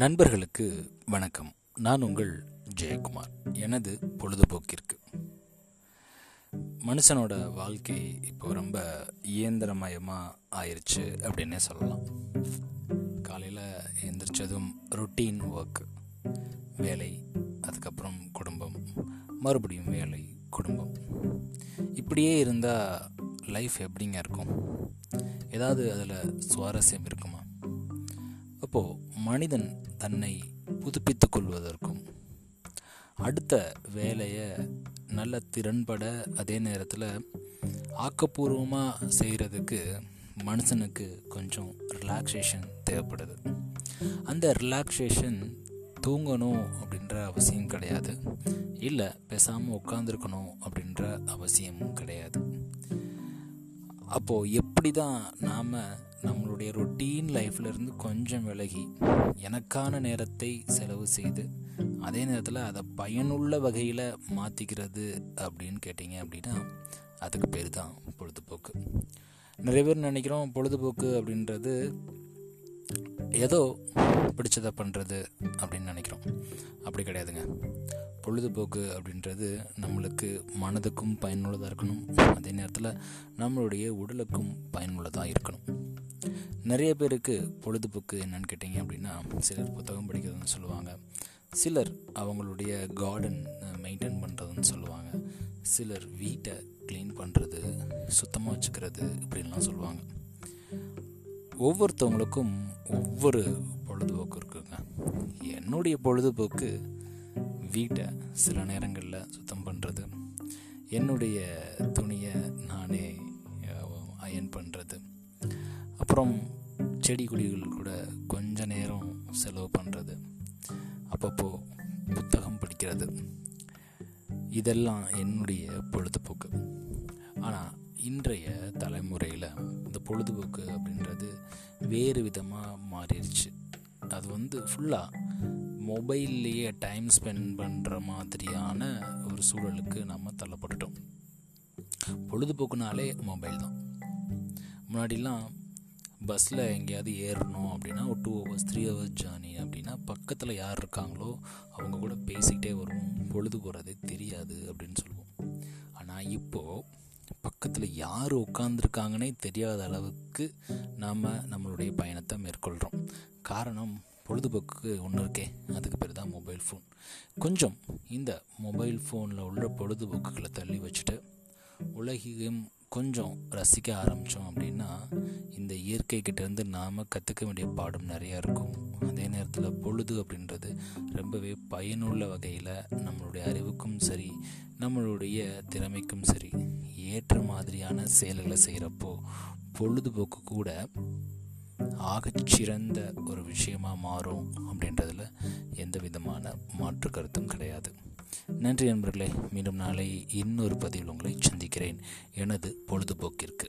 நண்பர்களுக்கு வணக்கம். நான் உங்கள் ஜெயக்குமார். எனது பொழுதுபோக்கிற்கு. மனுஷனோட வாழ்க்கை இப்போ ரொம்ப இயந்திரமயமாக ஆயிடுச்சு அப்படின்னே சொல்லலாம். காலையில் எந்திரிச்சதும் ரொட்டீன் ஒர்க் வேலை அதுக்கப்புறம் குடும்பம் மறுபடியும் வேலை குடும்பம். இப்படியே இருந்தால் லைஃப் எப்படிங்க இருக்கும்? ஏதாவது அதில் சுவாரஸ்யம் இருக்குமா? அப்போது மனிதன் தன்னை புதுப்பித்து கொள்வதற்கும் அடுத்த வேலையை நல்ல திறன்பட அதே நேரத்தில் ஆக்கப்பூர்வமாக செய்கிறதுக்கு மனுஷனுக்கு கொஞ்சம் ரிலாக்ஸேஷன் தேவைப்படுது. அந்த ரிலாக்ஸேஷன் தூங்கணும் அப்படின்ற அவசியம் கிடையாது. இல்லை பேசாமல் உட்காந்துருக்கணும் அப்படின்ற அவசியமும் கிடையாது. அப்போது எப்படி தான் நாம் நம்மளுடைய ரொட்டீன் லைஃப்லேருந்து கொஞ்சம் விலகி எனக்கான நேரத்தை செலவு செய்து அதே நேரத்தில் அதை பயனுள்ள வகையில் மாற்றிக்கிறது அப்படின்னு கேட்டிங்க அப்படின்னா அதுக்கு பேர் தான் பொழுதுபோக்கு. நிறைய பேர் நினைக்கிறோம் பொழுதுபோக்கு அப்படின்றது ஏதோ பிடிச்சதை பண்ணுறது அப்படின்னு நினைக்கிறோம். அப்படி கிடையாதுங்க. பொழுதுபோக்கு அப்படின்றது நம்மளுக்கு மனதுக்கும் பயனுள்ளதாக இருக்கணும். அதே நேரத்தில் நம்மளுடைய உடலுக்கும் பயனுள்ளதாக இருக்கணும். நிறைய பேருக்கு பொழுதுபோக்கு என்னன்னு கேட்டிங்க அப்படின்னா சிலர் புத்தகம் படிக்கிறதுன்னு சொல்லுவாங்க. சிலர் அவங்களுடைய கார்டன் மெயின்டைன் பண்ணுறதுன்னு சொல்லுவாங்க. சிலர் வீட்டை க்ளீன் பண்ணுறது சுத்தமாக வச்சுக்கிறது இப்படின்லாம் சொல்லுவாங்க. ஒவ்வொருத்தவங்களுக்கும் ஒவ்வொரு பொழுதுபோக்கு இருக்குங்க. என்னுடைய பொழுதுபோக்கு வீட்டை சில நேரங்களில் சுத்தம் பண்ணுறது என்னுடைய துணியை நானே அயன் பண்ணுறது அப்புறம் செடி கொடிகள் கூட கொஞ்ச நேரம் செலவு பண்ணுறது அப்பப்போ புத்தகம் படிக்கிறது. இதெல்லாம் என்னுடைய பொழுதுபோக்கு. ஆனால் இன்றைய தலைமுறையில் இந்த பொழுதுபோக்கு அப்படின்றது வேறு விதமாக மாறிடுச்சு. அது வந்து ஃபுல்லாக மொபைல்லையே டைம் ஸ்பெண்ட் பண்ணுற மாதிரியான ஒரு சூழலுக்கு நம்ம தள்ளப்பட்டுட்டோம். பொழுதுபோக்குனாலே மொபைல் தான். முன்னாடிலாம் பஸ்ஸில் எங்கேயாவது ஏறணும் அப்படின்னா ஒரு two hours three hours journey அப்படின்னா பக்கத்தில் யார் இருக்காங்களோ அவங்க கூட பேசிக்கிட்டே வருவோம் பொழுது போகிறதே தெரியாது அப்படின்னு சொல்லுவோம். ஆனால் இப்போது பக்கத்தில் யார் உட்காந்துருக்காங்கன்னே தெரியாத அளவுக்கு நாம் நம்மளுடைய பயணத்தை மேற்கொள்கிறோம் காரணம் பொழுதுபோக்கு ஒன்று இருக்கே அதுக்கு பேர் தான் மொபைல் ஃபோன் கொஞ்சம் இந்த மொபைல் ஃபோனில் உள்ள பொழுதுபோக்குகளை தள்ளி வச்சுட்டு உலகையும் கொஞ்சம் ரசிக்க ஆரம்பித்தோம் அப்படின்னா இயற்கைக்கிட்டேருந்து நாம் கற்றுக்க வேண்டிய பாடம் நிறையா இருக்கும். அதே நேரத்தில் பொழுது அப்படின்றது ரொம்பவே பயனுள்ள வகையில் நம்மளுடைய அறிவுக்கும் சரி நம்மளுடைய திறமைக்கும் சரி ஏற்ற மாதிரியான செயல்களை செய்கிறப்போ பொழுதுபோக்கு கூட ஆகச்சிறந்த ஒரு விஷயமாக மாறும் அப்படின்றதில் எந்த விதமான மாற்று கருத்தும் கிடையாது. நன்றி நண்பர்களே மீண்டும் நாளை இன்னொரு பதிவில் உங்களை சந்திக்கிறேன். எனது பொழுதுபோக்கிற்கு.